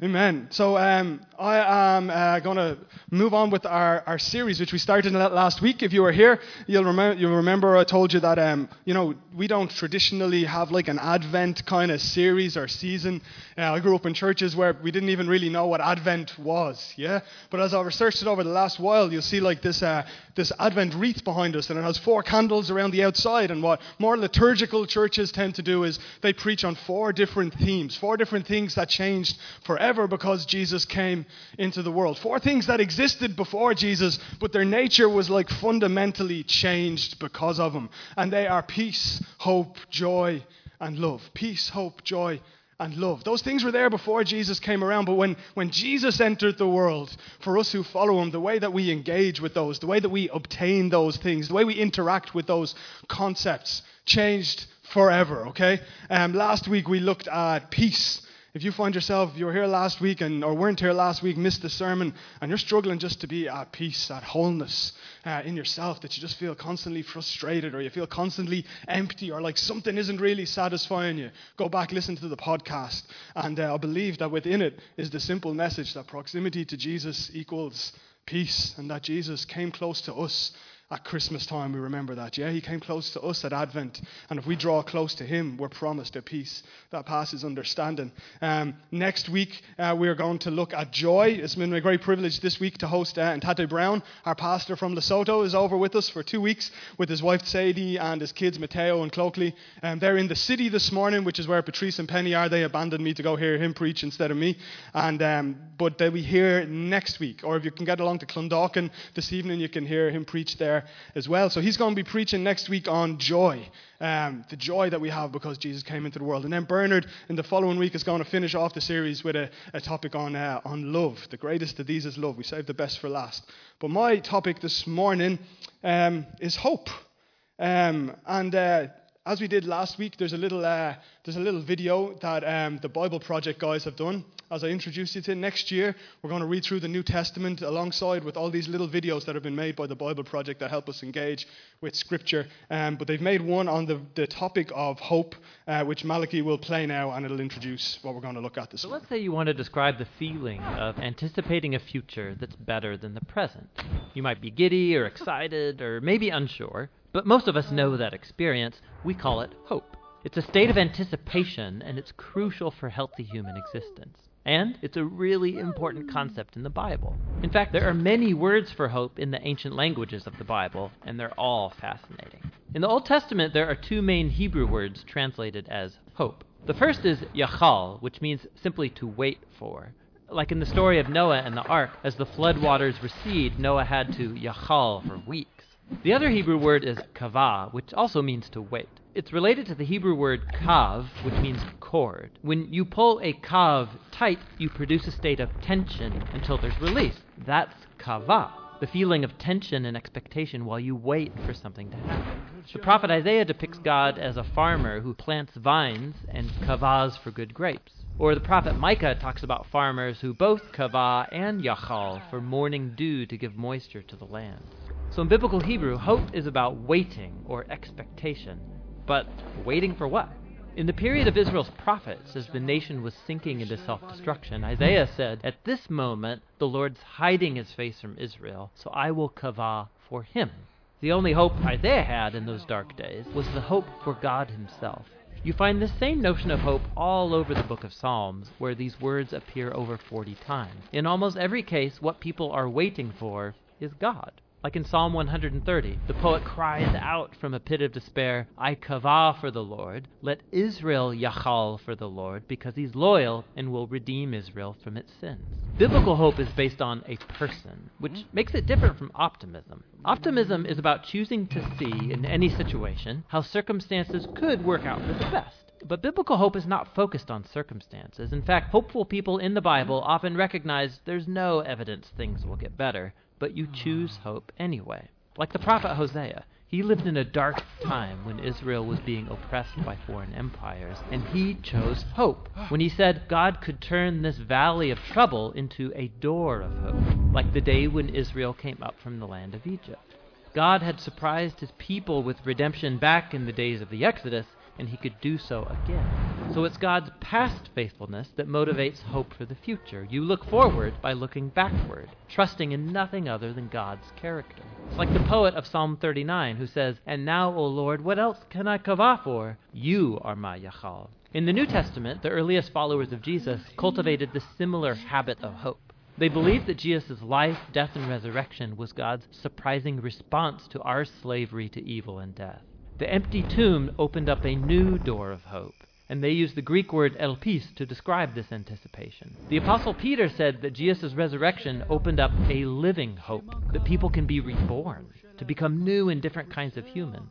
Amen. So um, I am uh, going to move on with our, our series, which we started last week. If you were here, you'll, remember. you'll remember I told you that um, you know we don't traditionally have like an Advent kind of series or season. Uh, I grew up in churches where we didn't even really know what Advent was. Yeah, but as I researched it over the last while, you'll see like this uh, this Advent wreath behind us, and it has four candles around the outside. And what more liturgical churches tend to do is they preach on four different themes, four different things that changed forever forever because Jesus came into the world. Four things that existed before Jesus, but their nature was like fundamentally changed because of him. And they are peace, hope, joy, and love. Peace, hope, joy, and love. Those things were there before Jesus came around, but when, when Jesus entered the world, for us who follow him, the way that we engage with those, the way that we obtain those things, the way we interact with those concepts changed forever, okay? Um, last week we looked at peace if you find yourself, you were here last week and, or weren't here last week, missed the sermon, and you're struggling just to be at peace, at wholeness uh, in yourself, that you just feel constantly frustrated or you feel constantly empty or like something isn't really satisfying you, go back, listen to the podcast. And uh, I believe that within it is the simple message that proximity to Jesus equals peace and that Jesus came close to us at Christmas time, we remember that. Yeah, he came close to us at Advent. And if we draw close to him, we're promised a peace that passes understanding. Um, next week, uh, we're going to look at joy. It's been a great privilege this week to host uh, Tate Brown, our pastor from Lesotho, is over with us for two weeks with his wife Sadie and his kids Mateo and Cloakley. Um, they're in the city this morning, which is where Patrice and Penny are. They abandoned me to go hear him preach instead of me. And um, But they'll be here next week. Or if you can get along to Clondalkin this evening, you can hear him preach there there as well. So he's going to be preaching next week on joy, um, the joy that we have because Jesus came into the world. And then Bernard in the following week is going to finish off the series with a, a topic on, uh, on love. The greatest of these is love. We saved the best for last. But my topic this morning um, is hope. Um, and uh, as we did last week, there's a little, uh, there's a little video that um, the Bible Project guys have done as I introduced you to next year, we're going to read through the New Testament alongside with all these little videos that have been made by the Bible Project that help us engage with Scripture. Um, but they've made one on the, the topic of hope, uh, which Malachi will play now, and it'll introduce what we're going to look at this So morning. let's say you want to describe the feeling of anticipating a future that's better than the present. You might be giddy or excited or maybe unsure, but most of us know that experience. We call it hope. It's a state of anticipation, and it's crucial for healthy human existence. And it's a really important concept in the Bible. In fact, there are many words for hope in the ancient languages of the Bible, and they're all fascinating. In the Old Testament, there are two main Hebrew words translated as hope. The first is yachal, which means simply to wait for. Like in the story of Noah and the ark, as the flood waters recede, Noah had to yachal for weeks. The other Hebrew word is kavah, which also means to wait. It's related to the Hebrew word kav, which means cord. When you pull a kav tight, you produce a state of tension until there's release. That's kavah, the feeling of tension and expectation while you wait for something to happen. The prophet Isaiah depicts God as a farmer who plants vines and kavahs for good grapes. Or the prophet Micah talks about farmers who both kavah and yachal for morning dew to give moisture to the land. So in biblical Hebrew, hope is about waiting or expectation. But waiting for what? In the period of Israel's prophets, as the nation was sinking into self destruction, Isaiah said, At this moment, the Lord's hiding his face from Israel, so I will kavah for him. The only hope Isaiah had in those dark days was the hope for God himself. You find this same notion of hope all over the book of Psalms, where these words appear over 40 times. In almost every case, what people are waiting for is God. Like in Psalm 130, the poet cries out from a pit of despair, I kavah for the Lord, let Israel yachal for the Lord, because he's loyal and will redeem Israel from its sins. Biblical hope is based on a person, which mm-hmm. makes it different from optimism. Optimism is about choosing to see in any situation how circumstances could work out for the best. But biblical hope is not focused on circumstances. In fact, hopeful people in the Bible often recognize there's no evidence things will get better but you choose hmm. hope anyway. Like the prophet Hosea, he lived in a dark time when Israel was being oppressed by foreign empires, and he chose hope when he said God could turn this valley of trouble into a door of hope, like the day when Israel came up from the land of Egypt. God had surprised his people with redemption back in the days of the Exodus, and he could do so again. So it's God's past faithfulness that motivates hope for the future. You look forward by looking backward, trusting in nothing other than God's character. It's like the poet of Psalm 39 who says, And now, O Lord, what else can I kavah for? You are my Yachal. In the New Testament, the earliest followers of Jesus cultivated the similar habit of hope. They believed that Jesus' life, death, and resurrection was God's surprising response to our slavery to evil and death. The empty tomb opened up a new door of hope, and they used the Greek word elpis to describe this anticipation. The Apostle Peter said that Jesus' resurrection opened up a living hope, that people can be reborn, to become new and different kinds of humans.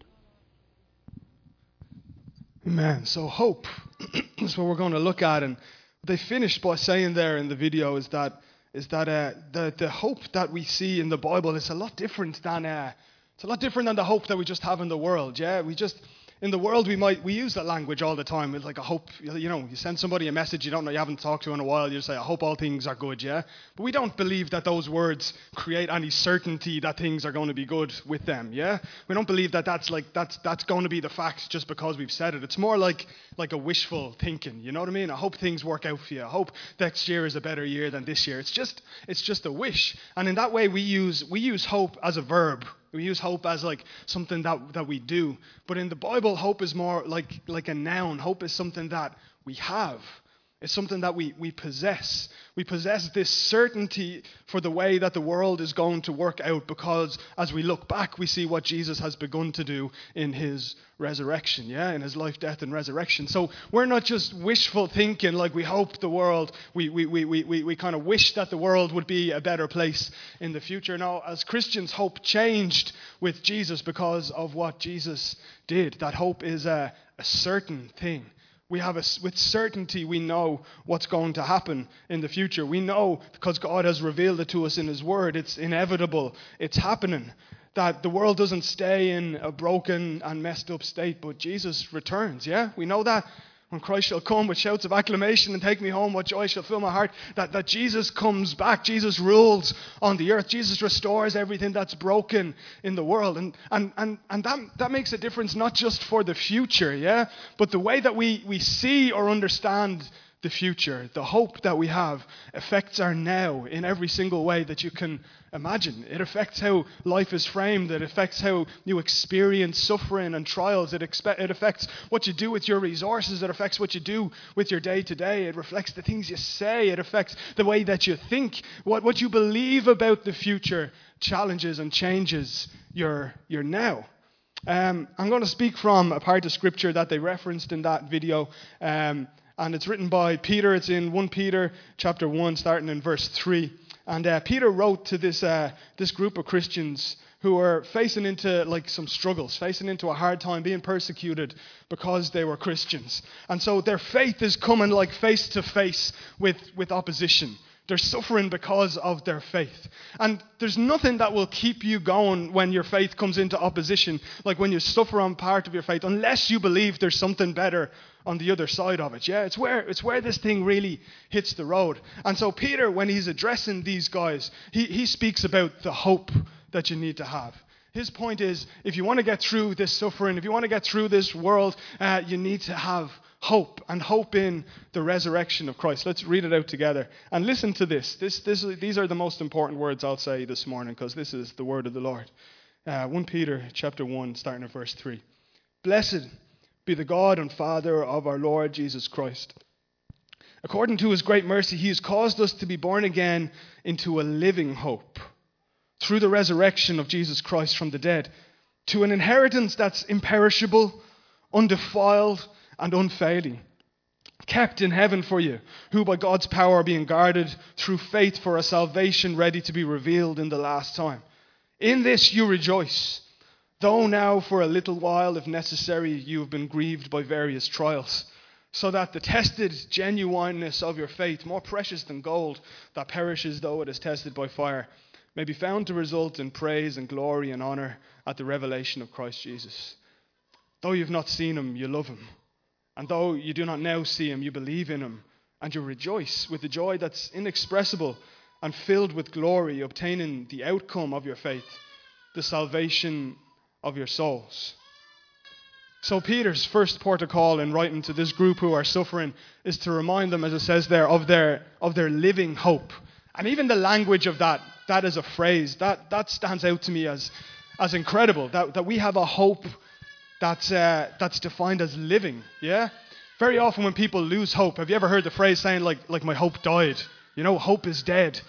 Amen. So hope is what we're going to look at, and they finished by saying there in the video is that is that uh, the the hope that we see in the Bible is a lot different than uh, it's a lot different than the hope that we just have in the world. Yeah, we just in the world we might we use that language all the time. It's like I hope you know you send somebody a message you don't know you haven't talked to in a while you say i hope all things are good yeah? But we don't believe that those words create any certainty that things are going to be good with them yeah? We don't believe that that's like that's that's going to be the fact just because we've said it. It's more like like a wishful thinking you know what i mean? I hope things work out for you. I hope next year is a better year than this year. It's just it's just a wish. And in that way we use we use hope as a verb we use hope as like something that, that we do. But in the Bible, hope is more like, like a noun. Hope is something that we have. It's something that we, we possess. We possess this certainty for the way that the world is going to work out because as we look back, we see what Jesus has begun to do in his resurrection, yeah, in his life, death, and resurrection. So we're not just wishful thinking like we hope the world, we, we, we, we, we, we kind of wish that the world would be a better place in the future. Now, as Christians, hope changed with Jesus because of what Jesus did. That hope is a, a certain thing we have a, with certainty we know what's going to happen in the future. We know because God has revealed it to us in His Word. It's inevitable. It's happening. That the world doesn't stay in a broken and messed up state, but Jesus returns. Yeah, we know that when Christ shall come with shouts of acclamation and take me home, what joy shall fill my heart. That, that Jesus comes back. Jesus rules on the earth. Jesus restores everything that's broken in the world. And, and, and, and that, that makes a difference not just for the future, yeah, but the way that we, we see or understand the future, the hope that we have, affects our now in every single way that you can imagine. It affects how life is framed, it affects how you experience suffering and trials, it, expe- it affects what you do with your resources, it affects what you do with your day to day, it reflects the things you say, it affects the way that you think, what, what you believe about the future challenges and changes your, your now. Um, I'm going to speak from a part of scripture that they referenced in that video. Um, and it's written by Peter. It's in 1 Peter chapter 1, starting in verse 3. And uh, Peter wrote to this, uh, this group of Christians who were facing into like some struggles, facing into a hard time, being persecuted because they were Christians. And so their faith is coming like face to face with, with opposition. They're suffering because of their faith. And there's nothing that will keep you going when your faith comes into opposition, like when you suffer on part of your faith, unless you believe there's something better on the other side of it. Yeah, it's where, it's where this thing really hits the road. And so, Peter, when he's addressing these guys, he, he speaks about the hope that you need to have. His point is if you want to get through this suffering, if you want to get through this world, uh, you need to have hope and hope in the resurrection of Christ. Let's read it out together. And listen to this. this, this these are the most important words I'll say this morning because this is the word of the Lord. Uh, 1 Peter chapter 1, starting at verse 3. Blessed be the God and Father of our Lord Jesus Christ. According to his great mercy, he has caused us to be born again into a living hope through the resurrection of Jesus Christ from the dead, to an inheritance that's imperishable, undefiled, and unfailing, kept in heaven for you, who by God's power are being guarded through faith for a salvation ready to be revealed in the last time. In this you rejoice Though now for a little while, if necessary, you have been grieved by various trials, so that the tested genuineness of your faith, more precious than gold that perishes though it is tested by fire, may be found to result in praise and glory and honor at the revelation of Christ Jesus. Though you've not seen him, you love him. And though you do not now see him, you believe in him, and you rejoice with the joy that's inexpressible and filled with glory, obtaining the outcome of your faith, the salvation of your souls. So, Peter's first port of call in writing to this group who are suffering is to remind them, as it says there, of their, of their living hope. And even the language of that, that is a phrase, that, that stands out to me as, as incredible. That, that we have a hope that's, uh, that's defined as living. Yeah? Very often when people lose hope, have you ever heard the phrase saying, like, like my hope died? You know, hope is dead.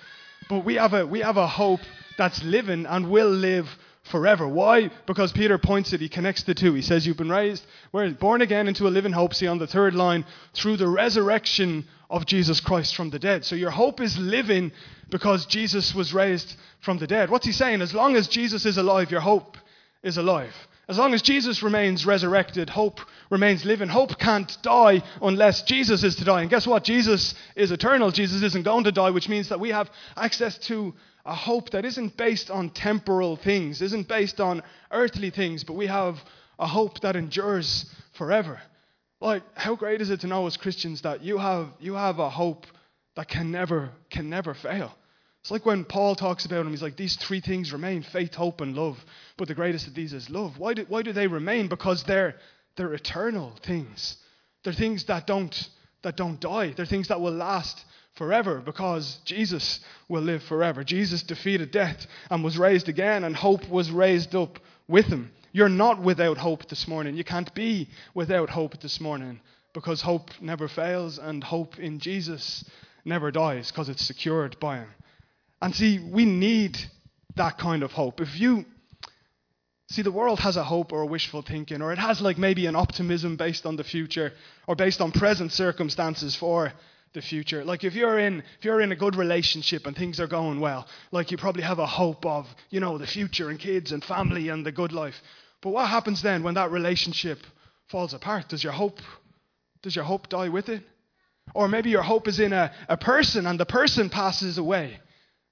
But we have a, we have a hope that's living and will live forever. Why? Because Peter points it, he connects the two. He says, You've been raised, we're born again into a living hope, see on the third line, through the resurrection of Jesus Christ from the dead. So your hope is living because Jesus was raised from the dead. What's he saying? As long as Jesus is alive, your hope is alive. As long as Jesus remains resurrected, hope remains living. Hope can't die unless Jesus is to die. And guess what? Jesus is eternal. Jesus isn't going to die, which means that we have access to a hope that isn't based on temporal things, isn't based on earthly things, but we have a hope that endures forever. Like, how great is it to know as Christians that you have, you have a hope that can never, can never fail? It's like when Paul talks about them, he's like, these three things remain faith, hope, and love. But the greatest of these is love. Why do, why do they remain? Because they're, they're eternal things. They're things that don't, that don't die. They're things that will last forever because Jesus will live forever. Jesus defeated death and was raised again, and hope was raised up with him. You're not without hope this morning. You can't be without hope this morning because hope never fails and hope in Jesus never dies because it's secured by him. And see, we need that kind of hope. If you see, the world has a hope or a wishful thinking, or it has like maybe an optimism based on the future or based on present circumstances for the future. Like if you're in if you're in a good relationship and things are going well, like you probably have a hope of, you know, the future and kids and family and the good life. But what happens then when that relationship falls apart? Does your hope does your hope die with it? Or maybe your hope is in a, a person and the person passes away.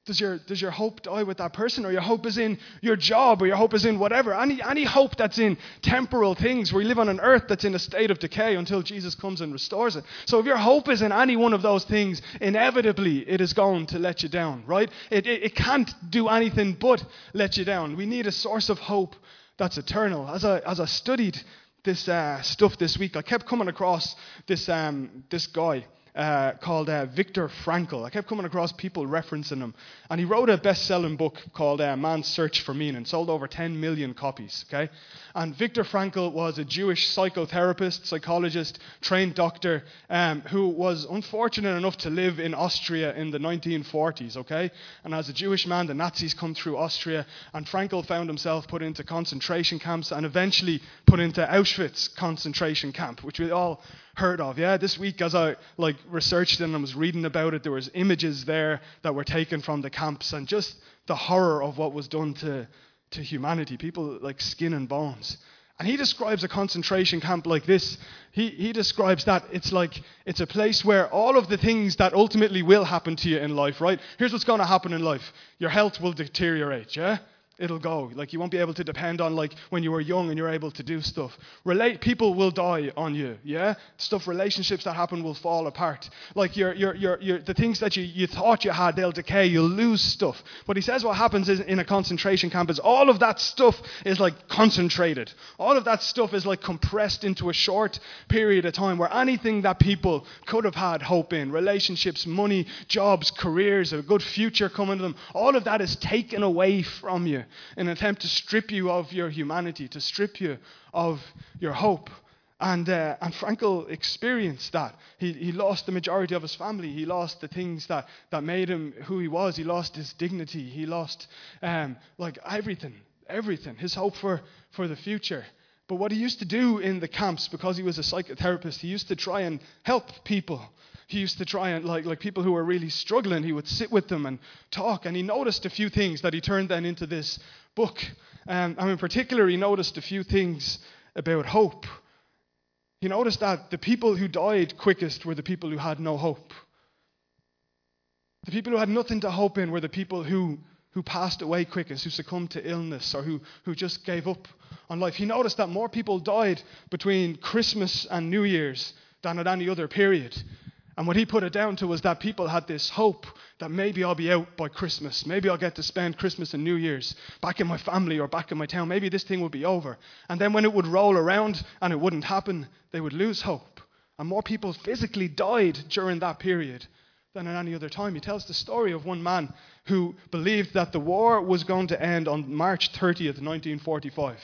Does your, does your hope die with that person? Or your hope is in your job, or your hope is in whatever? Any, any hope that's in temporal things, where you live on an earth that's in a state of decay until Jesus comes and restores it. So if your hope is in any one of those things, inevitably it is going to let you down, right? It, it, it can't do anything but let you down. We need a source of hope that's eternal. As I, as I studied this uh, stuff this week, I kept coming across this, um, this guy uh, called uh, Viktor Frankl. I kept coming across people referencing him. And he wrote a best selling book called uh, Man's Search for Meaning, sold over 10 million copies. Okay? And Viktor Frankl was a Jewish psychotherapist, psychologist, trained doctor um, who was unfortunate enough to live in Austria in the 1940s. Okay? And as a Jewish man, the Nazis come through Austria, and Frankl found himself put into concentration camps and eventually put into Auschwitz concentration camp, which we all heard of. Yeah, this week as I like researched and I was reading about it, there was images there that were taken from the camps and just the horror of what was done to, to humanity, people like skin and bones. And he describes a concentration camp like this. He, he describes that it's like it's a place where all of the things that ultimately will happen to you in life, right? Here's what's going to happen in life your health will deteriorate, yeah? It'll go. Like you won't be able to depend on like when you were young and you're able to do stuff. Relate people will die on you, yeah? Stuff relationships that happen will fall apart. Like your your your, your the things that you, you thought you had, they'll decay, you'll lose stuff. But he says what happens is in a concentration camp is all of that stuff is like concentrated. All of that stuff is like compressed into a short period of time where anything that people could have had hope in, relationships, money, jobs, careers, a good future coming to them, all of that is taken away from you in an attempt to strip you of your humanity, to strip you of your hope. And, uh, and Frankl experienced that. He, he lost the majority of his family. He lost the things that, that made him who he was. He lost his dignity. He lost um, like everything, everything, his hope for, for the future. But what he used to do in the camps, because he was a psychotherapist, he used to try and help people. He used to try and, like, like people who were really struggling, he would sit with them and talk. And he noticed a few things that he turned then into this book. Um, and in particular, he noticed a few things about hope. He noticed that the people who died quickest were the people who had no hope. The people who had nothing to hope in were the people who, who passed away quickest, who succumbed to illness, or who, who just gave up on life. He noticed that more people died between Christmas and New Year's than at any other period. And what he put it down to was that people had this hope that maybe I'll be out by Christmas. Maybe I'll get to spend Christmas and New Year's back in my family or back in my town. Maybe this thing will be over. And then when it would roll around and it wouldn't happen, they would lose hope. And more people physically died during that period than at any other time. He tells the story of one man who believed that the war was going to end on March 30th, 1945.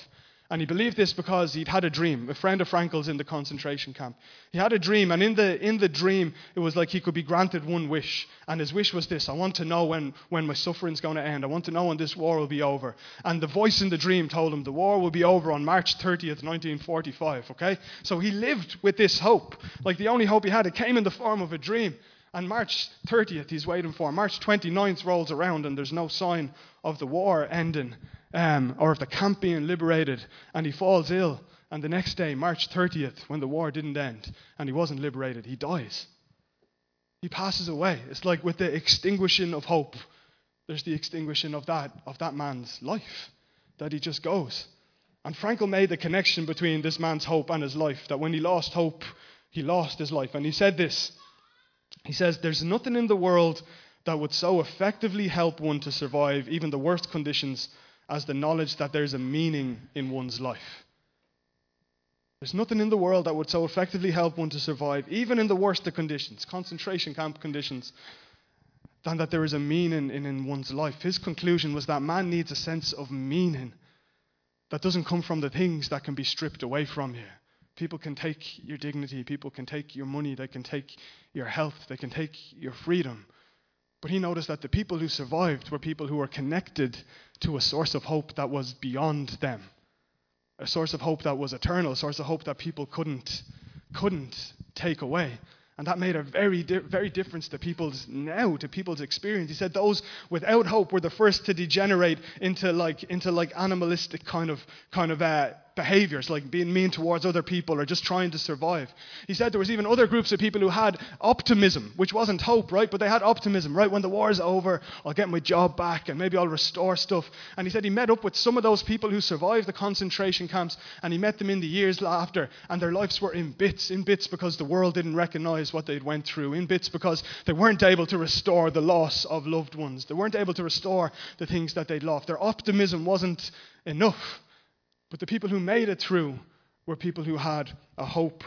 And he believed this because he'd had a dream. A friend of Frankl's in the concentration camp. He had a dream, and in the, in the dream, it was like he could be granted one wish. And his wish was this I want to know when, when my suffering's going to end. I want to know when this war will be over. And the voice in the dream told him the war will be over on March 30th, 1945. Okay? So he lived with this hope. Like the only hope he had, it came in the form of a dream. And March 30th, he's waiting for. March 29th rolls around, and there's no sign of the war ending um, or of the camp being liberated, and he falls ill. And the next day, March 30th, when the war didn't end and he wasn't liberated, he dies. He passes away. It's like with the extinguishing of hope, there's the extinguishing of that, of that man's life, that he just goes. And Frankl made the connection between this man's hope and his life, that when he lost hope, he lost his life. And he said this He says, There's nothing in the world that would so effectively help one to survive even the worst conditions as the knowledge that there's a meaning in one's life. There's nothing in the world that would so effectively help one to survive, even in the worst of conditions, concentration camp conditions, than that there is a meaning in, in one's life. His conclusion was that man needs a sense of meaning that doesn't come from the things that can be stripped away from you. People can take your dignity, people can take your money, they can take your health, they can take your freedom. But he noticed that the people who survived were people who were connected to a source of hope that was beyond them, a source of hope that was eternal, a source of hope that people couldn't, couldn't take away. And that made a very, di- very difference to people's now, to people's experience. He said those without hope were the first to degenerate into like, into like animalistic kind of, kind of uh, behaviors, like being mean towards other people or just trying to survive. He said there was even other groups of people who had optimism, which wasn't hope, right? But they had optimism, right? When the war's over, I'll get my job back and maybe I'll restore stuff. And he said he met up with some of those people who survived the concentration camps and he met them in the years after and their lives were in bits, in bits because the world didn't recognize what they'd went through, in bits because they weren't able to restore the loss of loved ones. They weren't able to restore the things that they'd lost. Their optimism wasn't enough. But the people who made it through were people who had a hope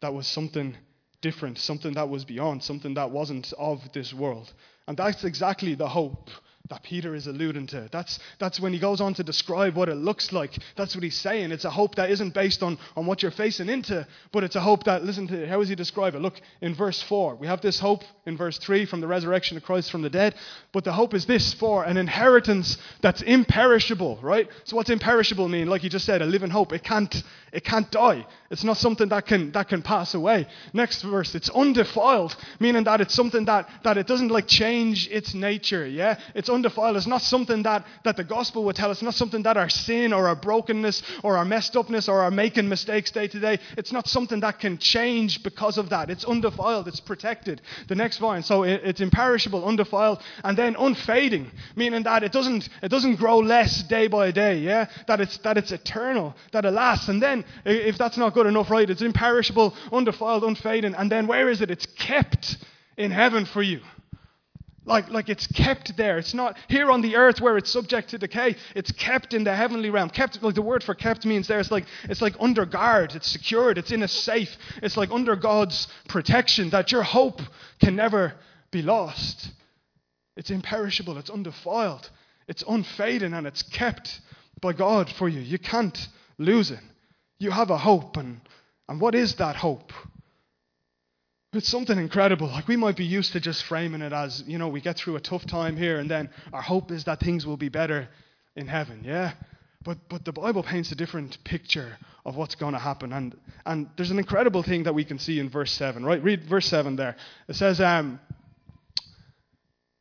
that was something different, something that was beyond, something that wasn't of this world. And that's exactly the hope that Peter is alluding to. That's, that's when he goes on to describe what it looks like. That's what he's saying. It's a hope that isn't based on, on what you're facing into, but it's a hope that, listen to, how does he describe it? Look, in verse 4, we have this hope in verse 3 from the resurrection of Christ from the dead, but the hope is this for an inheritance that's imperishable, right? So what's imperishable mean? Like he just said, a living hope. It can't, it can't die. It's not something that can, that can pass away. Next verse, it's undefiled, meaning that it's something that, that it doesn't like change its nature, yeah? It's undefiled. It's not something that, that the gospel would tell us. It's not something that our sin or our brokenness or our messed upness or our making mistakes day to day, it's not something that can change because of that. It's undefiled. It's protected. The next vine. So it, it's imperishable, undefiled, and then unfading, meaning that it doesn't, it doesn't grow less day by day, yeah? That it's, that it's eternal, that it lasts. And then, if that's not good enough, right, it's imperishable, undefiled, unfading. And then where is it? It's kept in heaven for you. Like, like it's kept there. It's not here on the earth where it's subject to decay. It's kept in the heavenly realm. Kept, like the word for kept means there, it's like, it's like under guard. It's secured. It's in a safe. It's like under God's protection that your hope can never be lost. It's imperishable. It's undefiled. It's unfading and it's kept by God for you. You can't lose it. You have a hope and And what is that hope? It's something incredible. Like we might be used to just framing it as, you know, we get through a tough time here and then our hope is that things will be better in heaven. Yeah? But but the Bible paints a different picture of what's going to happen. And and there's an incredible thing that we can see in verse seven, right? Read verse seven there. It says, um,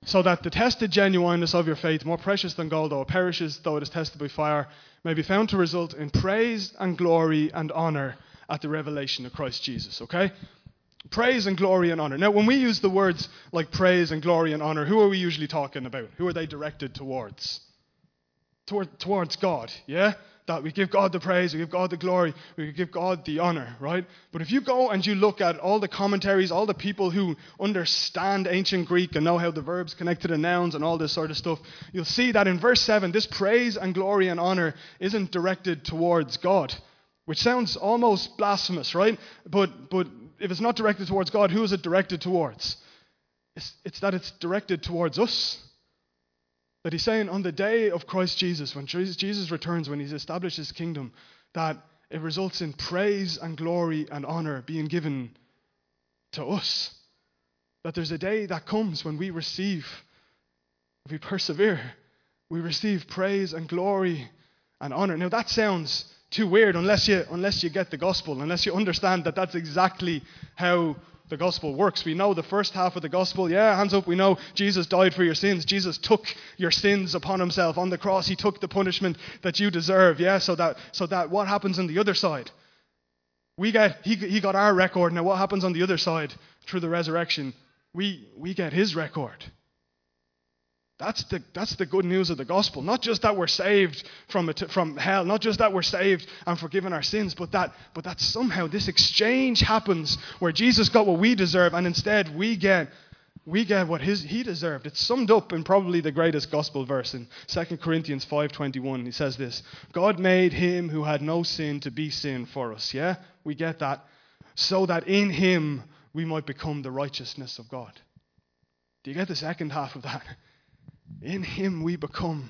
so that the tested genuineness of your faith, more precious than gold, though it perishes, though it is tested by fire, may be found to result in praise and glory and honor at the revelation of Christ Jesus. Okay? Praise and glory and honor. Now, when we use the words like praise and glory and honor, who are we usually talking about? Who are they directed towards? Toward, towards God, yeah? That we give God the praise, we give God the glory, we give God the honor, right? But if you go and you look at all the commentaries, all the people who understand ancient Greek and know how the verbs connect to the nouns and all this sort of stuff, you'll see that in verse 7, this praise and glory and honor isn't directed towards God, which sounds almost blasphemous, right? But, but if it's not directed towards God, who is it directed towards? It's, it's that it's directed towards us. That he's saying on the day of Christ Jesus, when Jesus returns, when he's established his kingdom, that it results in praise and glory and honor being given to us. That there's a day that comes when we receive, if we persevere, we receive praise and glory and honor. Now that sounds too weird unless you, unless you get the gospel, unless you understand that that's exactly how the gospel works. We know the first half of the gospel. Yeah, hands up. We know Jesus died for your sins. Jesus took your sins upon himself on the cross. He took the punishment that you deserve. Yeah, so that so that what happens on the other side? We get he he got our record. Now what happens on the other side through the resurrection? We we get his record. That's the, that's the good news of the gospel. Not just that we're saved from, it, from hell, not just that we're saved and forgiven our sins, but that, but that somehow this exchange happens where Jesus got what we deserve and instead we get, we get what his, he deserved. It's summed up in probably the greatest gospel verse in 2 Corinthians 5.21. He says this, God made him who had no sin to be sin for us. Yeah? We get that. So that in him we might become the righteousness of God. Do you get the second half of that? In him we become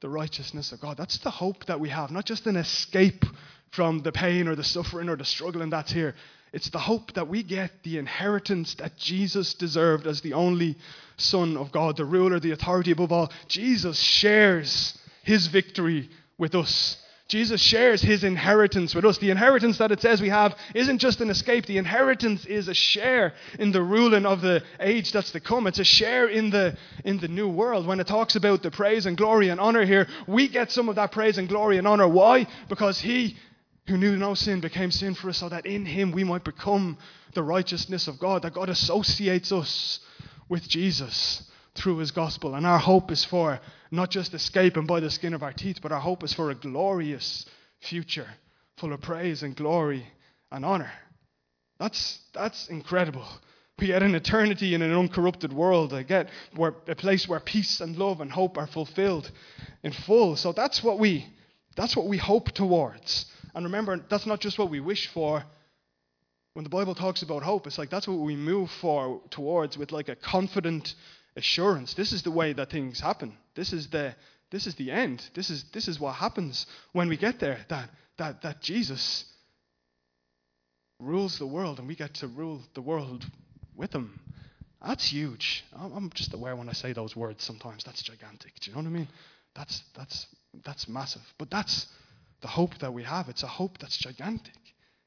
the righteousness of God. That's the hope that we have, not just an escape from the pain or the suffering or the struggling that's here. It's the hope that we get the inheritance that Jesus deserved as the only Son of God, the ruler, the authority above all. Jesus shares his victory with us. Jesus shares his inheritance with us. The inheritance that it says we have isn't just an escape. The inheritance is a share in the ruling of the age that's to come. It's a share in the, in the new world. When it talks about the praise and glory and honor here, we get some of that praise and glory and honor. Why? Because he who knew no sin became sin for us so that in him we might become the righteousness of God, that God associates us with Jesus through his gospel. And our hope is for not just escaping by the skin of our teeth, but our hope is for a glorious future full of praise and glory and honor. That's, that's incredible. We get an eternity in an uncorrupted world. I get where, a place where peace and love and hope are fulfilled in full. So that's what we that's what we hope towards. And remember, that's not just what we wish for. When the Bible talks about hope, it's like that's what we move for towards with like a confident assurance. This is the way that things happen. This is the this is the end. This is this is what happens when we get there. That that that Jesus rules the world and we get to rule the world with him. That's huge. I'm just aware when I say those words sometimes. That's gigantic. Do you know what I mean? That's that's that's massive. But that's the hope that we have. It's a hope that's gigantic.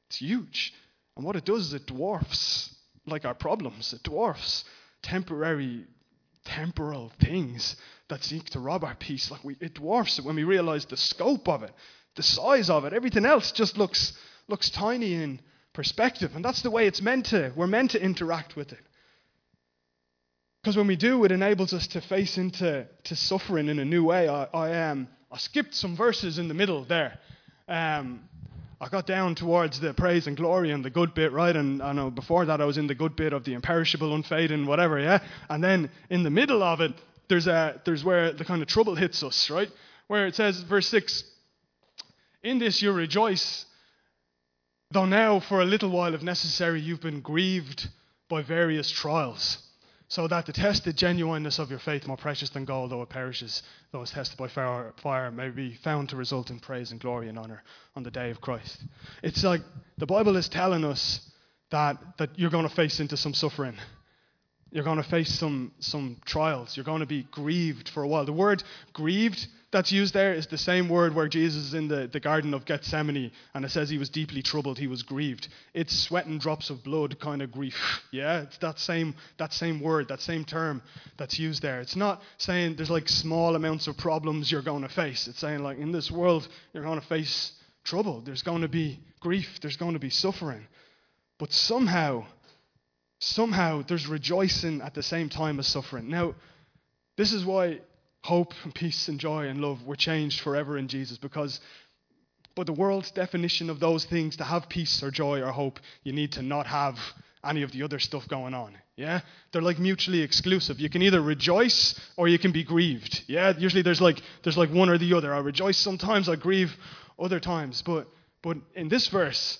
It's huge. And what it does is it dwarfs like our problems. It dwarfs temporary temporal things that seek to rob our peace. Like we, it dwarfs it when we realize the scope of it, the size of it. Everything else just looks looks tiny in perspective, and that's the way it's meant to. We're meant to interact with it. Because when we do, it enables us to face into to suffering in a new way. I, I um I skipped some verses in the middle there. Um, I got down towards the praise and glory and the good bit, right? And I know before that I was in the good bit of the imperishable, unfading, whatever, yeah? And then in the middle of it, there's, a, there's where the kind of trouble hits us, right? Where it says, verse 6, In this you rejoice, though now for a little while, if necessary, you've been grieved by various trials. So that the tested genuineness of your faith, more precious than gold, though it perishes, though it's tested by fire, may be found to result in praise and glory and honor on the day of Christ. It's like the Bible is telling us that, that you're going to face into some suffering. You're going to face some, some trials. You're going to be grieved for a while. The word grieved that's used there is the same word where Jesus is in the, the Garden of Gethsemane and it says he was deeply troubled, he was grieved. It's sweating drops of blood kind of grief. Yeah, it's that same, that same word, that same term that's used there. It's not saying there's like small amounts of problems you're going to face. It's saying like in this world you're going to face trouble. There's going to be grief. There's going to be suffering. But somehow, somehow there's rejoicing at the same time as suffering. Now, this is why hope and peace and joy and love were changed forever in Jesus because but the world's definition of those things to have peace or joy or hope you need to not have any of the other stuff going on. Yeah? They're like mutually exclusive. You can either rejoice or you can be grieved. Yeah? Usually there's like there's like one or the other. I rejoice sometimes i grieve other times. But but in this verse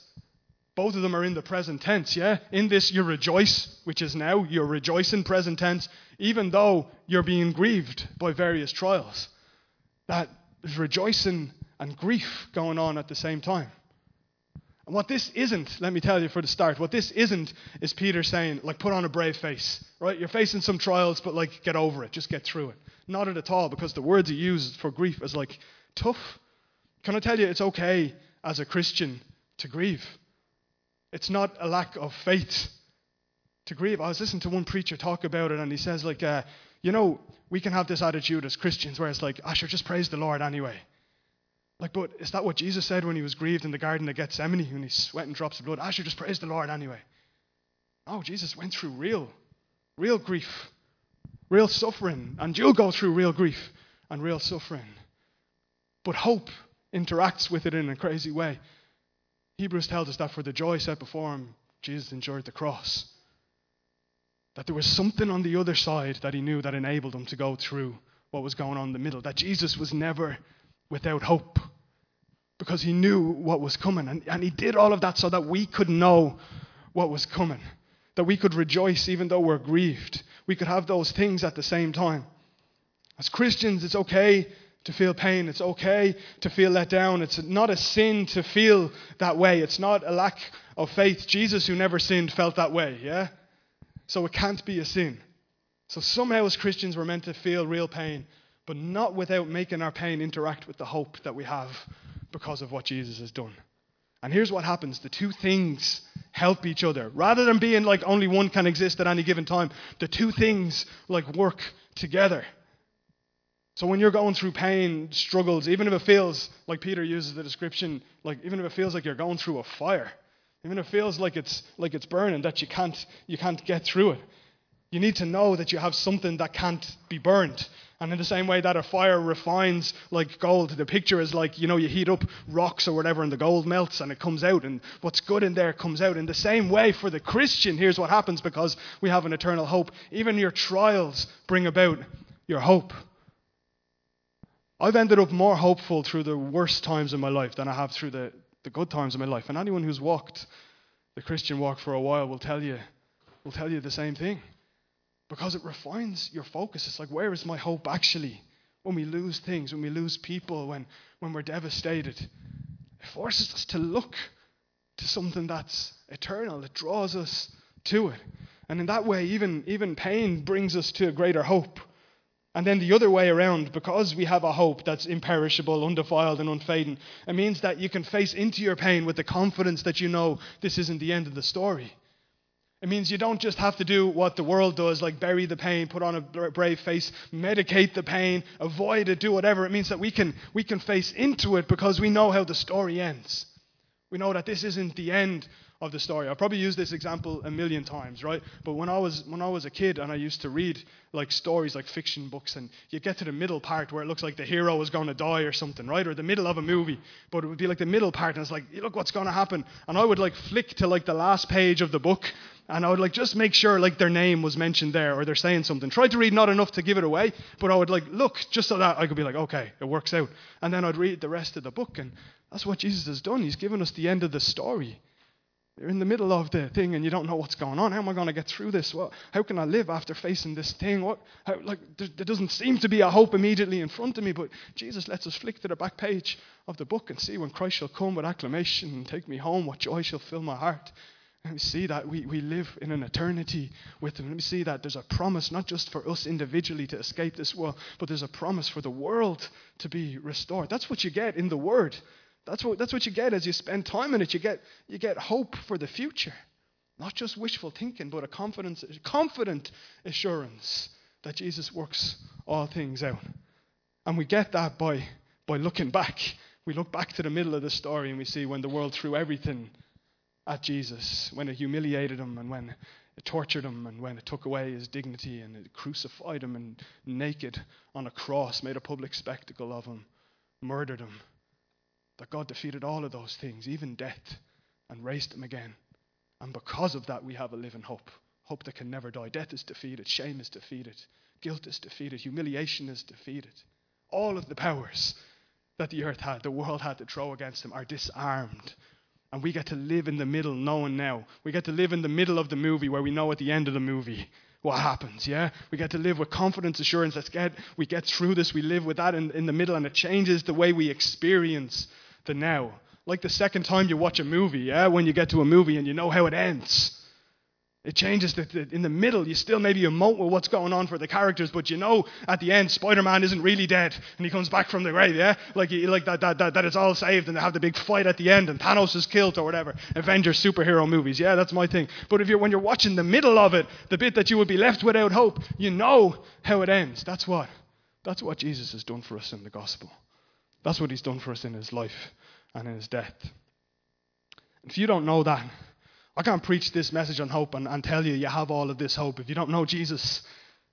both of them are in the present tense, yeah? In this, you rejoice, which is now, you rejoice in present tense, even though you're being grieved by various trials. That there's rejoicing and grief going on at the same time. And what this isn't, let me tell you for the start, what this isn't is Peter saying, like, put on a brave face, right? You're facing some trials, but like, get over it, just get through it. Not at all, because the words he uses for grief is like, tough. Can I tell you, it's okay as a Christian to grieve. It's not a lack of faith to grieve. I was listening to one preacher talk about it, and he says, like, uh, you know, we can have this attitude as Christians where it's like, I should just praise the Lord anyway. Like, but is that what Jesus said when he was grieved in the Garden of Gethsemane, when he's sweating drops of blood? I should just praise the Lord anyway. Oh, Jesus went through real, real grief, real suffering, and you'll go through real grief and real suffering. But hope interacts with it in a crazy way. Hebrews tells us that for the joy set before him, Jesus endured the cross. That there was something on the other side that he knew that enabled him to go through what was going on in the middle. That Jesus was never without hope because he knew what was coming. And, and he did all of that so that we could know what was coming. That we could rejoice even though we're grieved. We could have those things at the same time. As Christians, it's okay to feel pain. It's okay to feel let down. It's not a sin to feel that way. It's not a lack of faith. Jesus, who never sinned, felt that way, yeah? So it can't be a sin. So somehow, as Christians, we're meant to feel real pain, but not without making our pain interact with the hope that we have because of what Jesus has done. And here's what happens the two things help each other. Rather than being like only one can exist at any given time, the two things like work together. So when you're going through pain, struggles, even if it feels like Peter uses the description, like even if it feels like you're going through a fire, even if it feels like it's like it's burning, that you can't you can't get through it. You need to know that you have something that can't be burned. And in the same way that a fire refines like gold, the picture is like, you know, you heat up rocks or whatever and the gold melts and it comes out and what's good in there comes out. In the same way for the Christian, here's what happens because we have an eternal hope. Even your trials bring about your hope. I've ended up more hopeful through the worst times in my life than I have through the, the good times in my life. And anyone who's walked the Christian walk for a while will tell you will tell you the same thing. Because it refines your focus. It's like, where is my hope actually? When we lose things, when we lose people, when, when we're devastated. It forces us to look to something that's eternal. It draws us to it. And in that way, even, even pain brings us to a greater hope. And then the other way around, because we have a hope that's imperishable, undefiled, and unfading, it means that you can face into your pain with the confidence that you know this isn't the end of the story. It means you don't just have to do what the world does, like bury the pain, put on a brave face, medicate the pain, avoid it, do whatever. It means that we can, we can face into it because we know how the story ends. We know that this isn't the end of the story. I've probably used this example a million times, right? But when I was when I was a kid and I used to read like stories like fiction books and you get to the middle part where it looks like the hero is going to die or something, right? Or the middle of a movie, but it would be like the middle part and it's like, look what's going to happen. And I would like flick to like the last page of the book and I would like just make sure like their name was mentioned there or they're saying something. Try to read not enough to give it away, but I would like look just so that I could be like, okay, it works out. And then I'd read the rest of the book and that's what Jesus has done. He's given us the end of the story. You're in the middle of the thing and you don't know what's going on. How am I going to get through this? What, how can I live after facing this thing? What, how, like, there, there doesn't seem to be a hope immediately in front of me, but Jesus lets us flick to the back page of the book and see when Christ shall come with acclamation and take me home, what joy shall fill my heart. Let me see that we, we live in an eternity with Him. Let me see that there's a promise not just for us individually to escape this world, but there's a promise for the world to be restored. That's what you get in the Word. That's what, that's what you get as you spend time in it. You get, you get hope for the future. Not just wishful thinking, but a confidence, confident assurance that Jesus works all things out. And we get that by, by looking back. We look back to the middle of the story and we see when the world threw everything at Jesus, when it humiliated him and when it tortured him and when it took away his dignity and it crucified him and naked on a cross, made a public spectacle of him, murdered him that God defeated all of those things, even death, and raised them again. And because of that, we have a living hope. Hope that can never die. Death is defeated. Shame is defeated. Guilt is defeated. Humiliation is defeated. All of the powers that the earth had, the world had to throw against them, are disarmed. And we get to live in the middle, knowing now. We get to live in the middle of the movie where we know at the end of the movie what happens, yeah? We get to live with confidence, assurance. Let's get, we get through this. We live with that in, in the middle, and it changes the way we experience the now. Like the second time you watch a movie, yeah, when you get to a movie and you know how it ends. It changes that in the middle, you still maybe emote with what's going on for the characters, but you know at the end, Spider Man isn't really dead and he comes back from the grave, yeah? Like, like that, that, that, that it's all saved and they have the big fight at the end and Thanos is killed or whatever. Avengers superhero movies, yeah, that's my thing. But if you're, when you're watching the middle of it, the bit that you would be left without hope, you know how it ends. That's what, that's what Jesus has done for us in the gospel. That's what he's done for us in his life and in his death. If you don't know that, I can't preach this message on hope and, and tell you you have all of this hope if you don't know Jesus.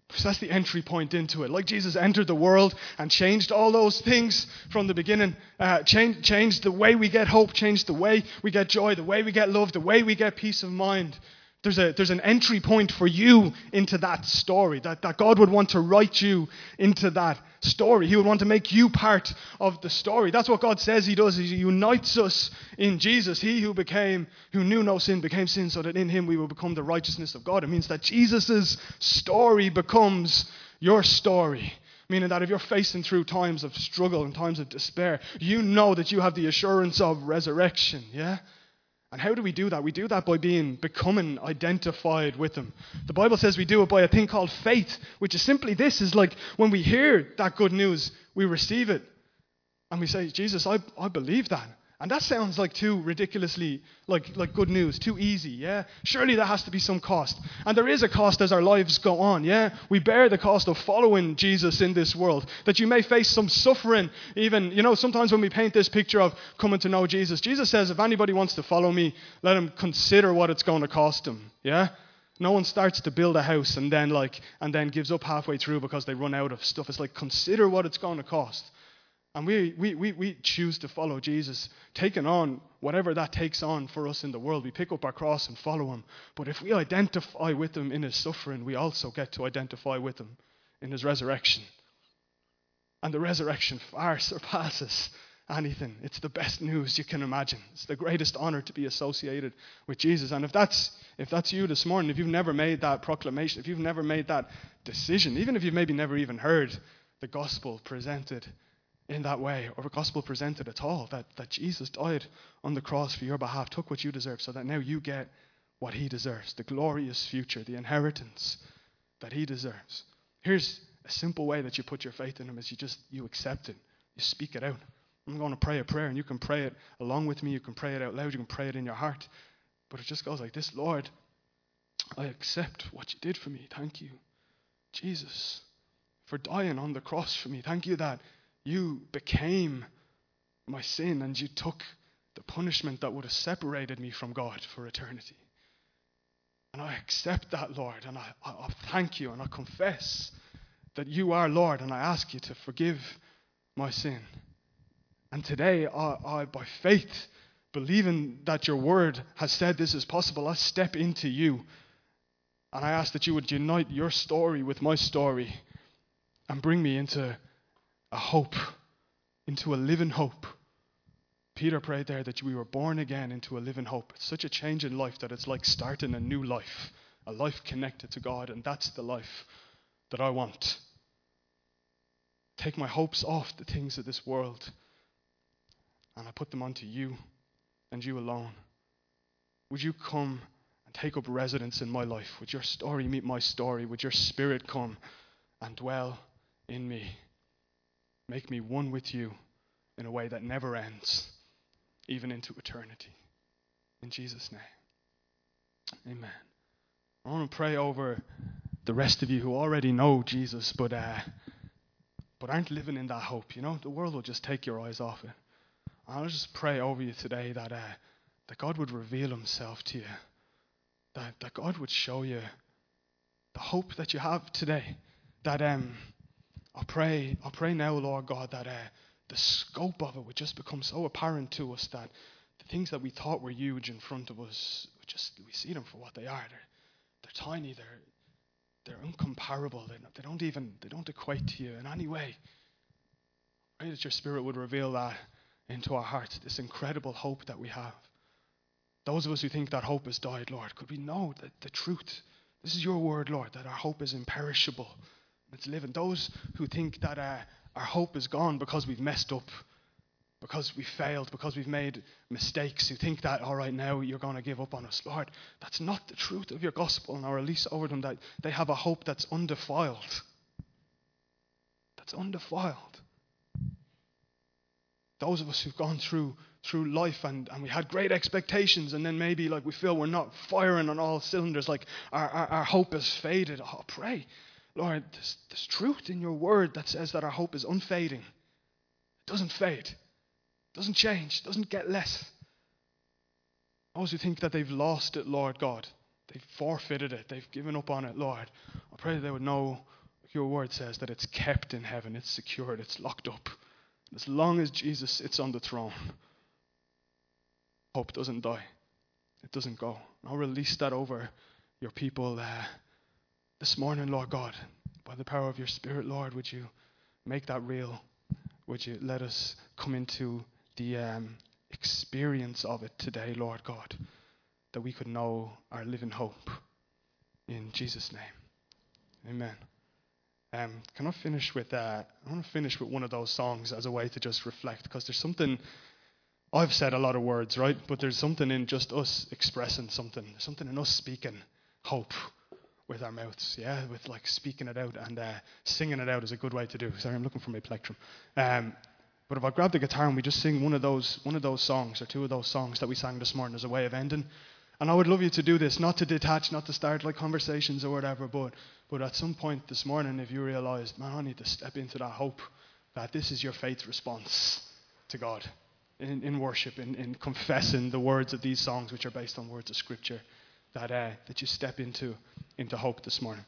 Because that's the entry point into it. Like Jesus entered the world and changed all those things from the beginning, uh, changed, changed the way we get hope, changed the way we get joy, the way we get love, the way we get peace of mind. There's, a, there's an entry point for you into that story, that, that God would want to write you into that story. He would want to make you part of the story. That's what God says He does. He unites us in Jesus. He who became, who knew no sin, became sin, so that in Him we will become the righteousness of God. It means that Jesus' story becomes your story. Meaning that if you're facing through times of struggle and times of despair, you know that you have the assurance of resurrection. Yeah? And how do we do that? We do that by being becoming identified with him. The Bible says we do it by a thing called faith, which is simply this is like when we hear that good news, we receive it. And we say, Jesus, I, I believe that. And that sounds like too ridiculously like, like good news, too easy, yeah? Surely there has to be some cost. And there is a cost as our lives go on, yeah? We bear the cost of following Jesus in this world. That you may face some suffering, even, you know, sometimes when we paint this picture of coming to know Jesus, Jesus says, if anybody wants to follow me, let him consider what it's going to cost him, yeah? No one starts to build a house and then like and then gives up halfway through because they run out of stuff. It's like consider what it's going to cost. And we, we, we, we choose to follow Jesus, taking on whatever that takes on for us in the world. We pick up our cross and follow him. But if we identify with him in his suffering, we also get to identify with him in his resurrection. And the resurrection far surpasses anything. It's the best news you can imagine. It's the greatest honor to be associated with Jesus. And if that's if that's you this morning, if you've never made that proclamation, if you've never made that decision, even if you've maybe never even heard the gospel presented in that way, or a gospel presented at all, that, that Jesus died on the cross for your behalf, took what you deserve, so that now you get what he deserves, the glorious future, the inheritance that he deserves. Here's a simple way that you put your faith in him is you just you accept it. You speak it out. I'm going to pray a prayer, and you can pray it along with me, you can pray it out loud, you can pray it in your heart. But it just goes like this Lord, I accept what you did for me. Thank you, Jesus, for dying on the cross for me. Thank you that you became my sin and you took the punishment that would have separated me from God for eternity. And I accept that, Lord, and I, I, I, thank you and I confess that you are Lord, and I ask you to forgive my sin. And today, I, I by faith, believing that your word has said this is possible, I step into you. And I ask that you would unite your story with my story and bring me into a hope, into a living hope. Peter prayed there that we were born again into a living hope. It's such a change in life that it's like starting a new life, a life connected to God, and that's the life that I want. Take my hopes off the things of this world and I put them onto you and you alone. Would you come and take up residence in my life? Would your story meet my story? Would your spirit come and dwell in me? Make me one with you in a way that never ends even into eternity. In Jesus' name. Amen. I want to pray over the rest of you who already know Jesus, but uh, but aren't living in that hope. You know, the world will just take your eyes off it. I'll just pray over you today that uh, that God would reveal Himself to you, that that God would show you the hope that you have today. That um, I pray, I pray now, Lord God, that uh, the scope of it would just become so apparent to us that the things that we thought were huge in front of us, we just we see them for what they are. They're, they're tiny. They're they're incomparable. They, they don't even they don't equate to you in any way. I pray that your Spirit would reveal that into our hearts. This incredible hope that we have. Those of us who think that hope has died, Lord, could we know that the truth? This is your word, Lord, that our hope is imperishable. It's living. Those who think that uh, our hope is gone because we've messed up, because we failed, because we've made mistakes, who think that, all right, now you're going to give up on us. Lord, that's not the truth of your gospel. And I release over them that they have a hope that's undefiled. That's undefiled. Those of us who've gone through through life and, and we had great expectations and then maybe like we feel we're not firing on all cylinders, like our, our, our hope has faded. Oh, pray Lord, there's, there's truth in your word that says that our hope is unfading. It doesn't fade, it doesn't change, it doesn't get less. Those who think that they've lost it, Lord God, they've forfeited it, they've given up on it, Lord, I pray that they would know your word says that it's kept in heaven, it's secured, it's locked up. As long as Jesus sits on the throne, hope doesn't die. It doesn't go. I'll release that over your people uh, this morning, Lord God, by the power of your Spirit, Lord, would you make that real? Would you let us come into the um, experience of it today, Lord God, that we could know our living hope. In Jesus' name. Amen. Um, can I finish with uh, I want to finish with one of those songs as a way to just reflect because there's something I've said a lot of words, right? But there's something in just us expressing something. Something in us speaking hope with our mouths, yeah, with like speaking it out and uh, singing it out is a good way to do. Sorry, I'm looking for my plectrum. Um, but if I grab the guitar and we just sing one of those one of those songs or two of those songs that we sang this morning as a way of ending, and I would love you to do this, not to detach, not to start like conversations or whatever, but but at some point this morning, if you realize, man, I need to step into that hope that this is your faith response to God in, in worship, in, in confessing the words of these songs, which are based on words of Scripture, that uh, that you step into into hope this morning.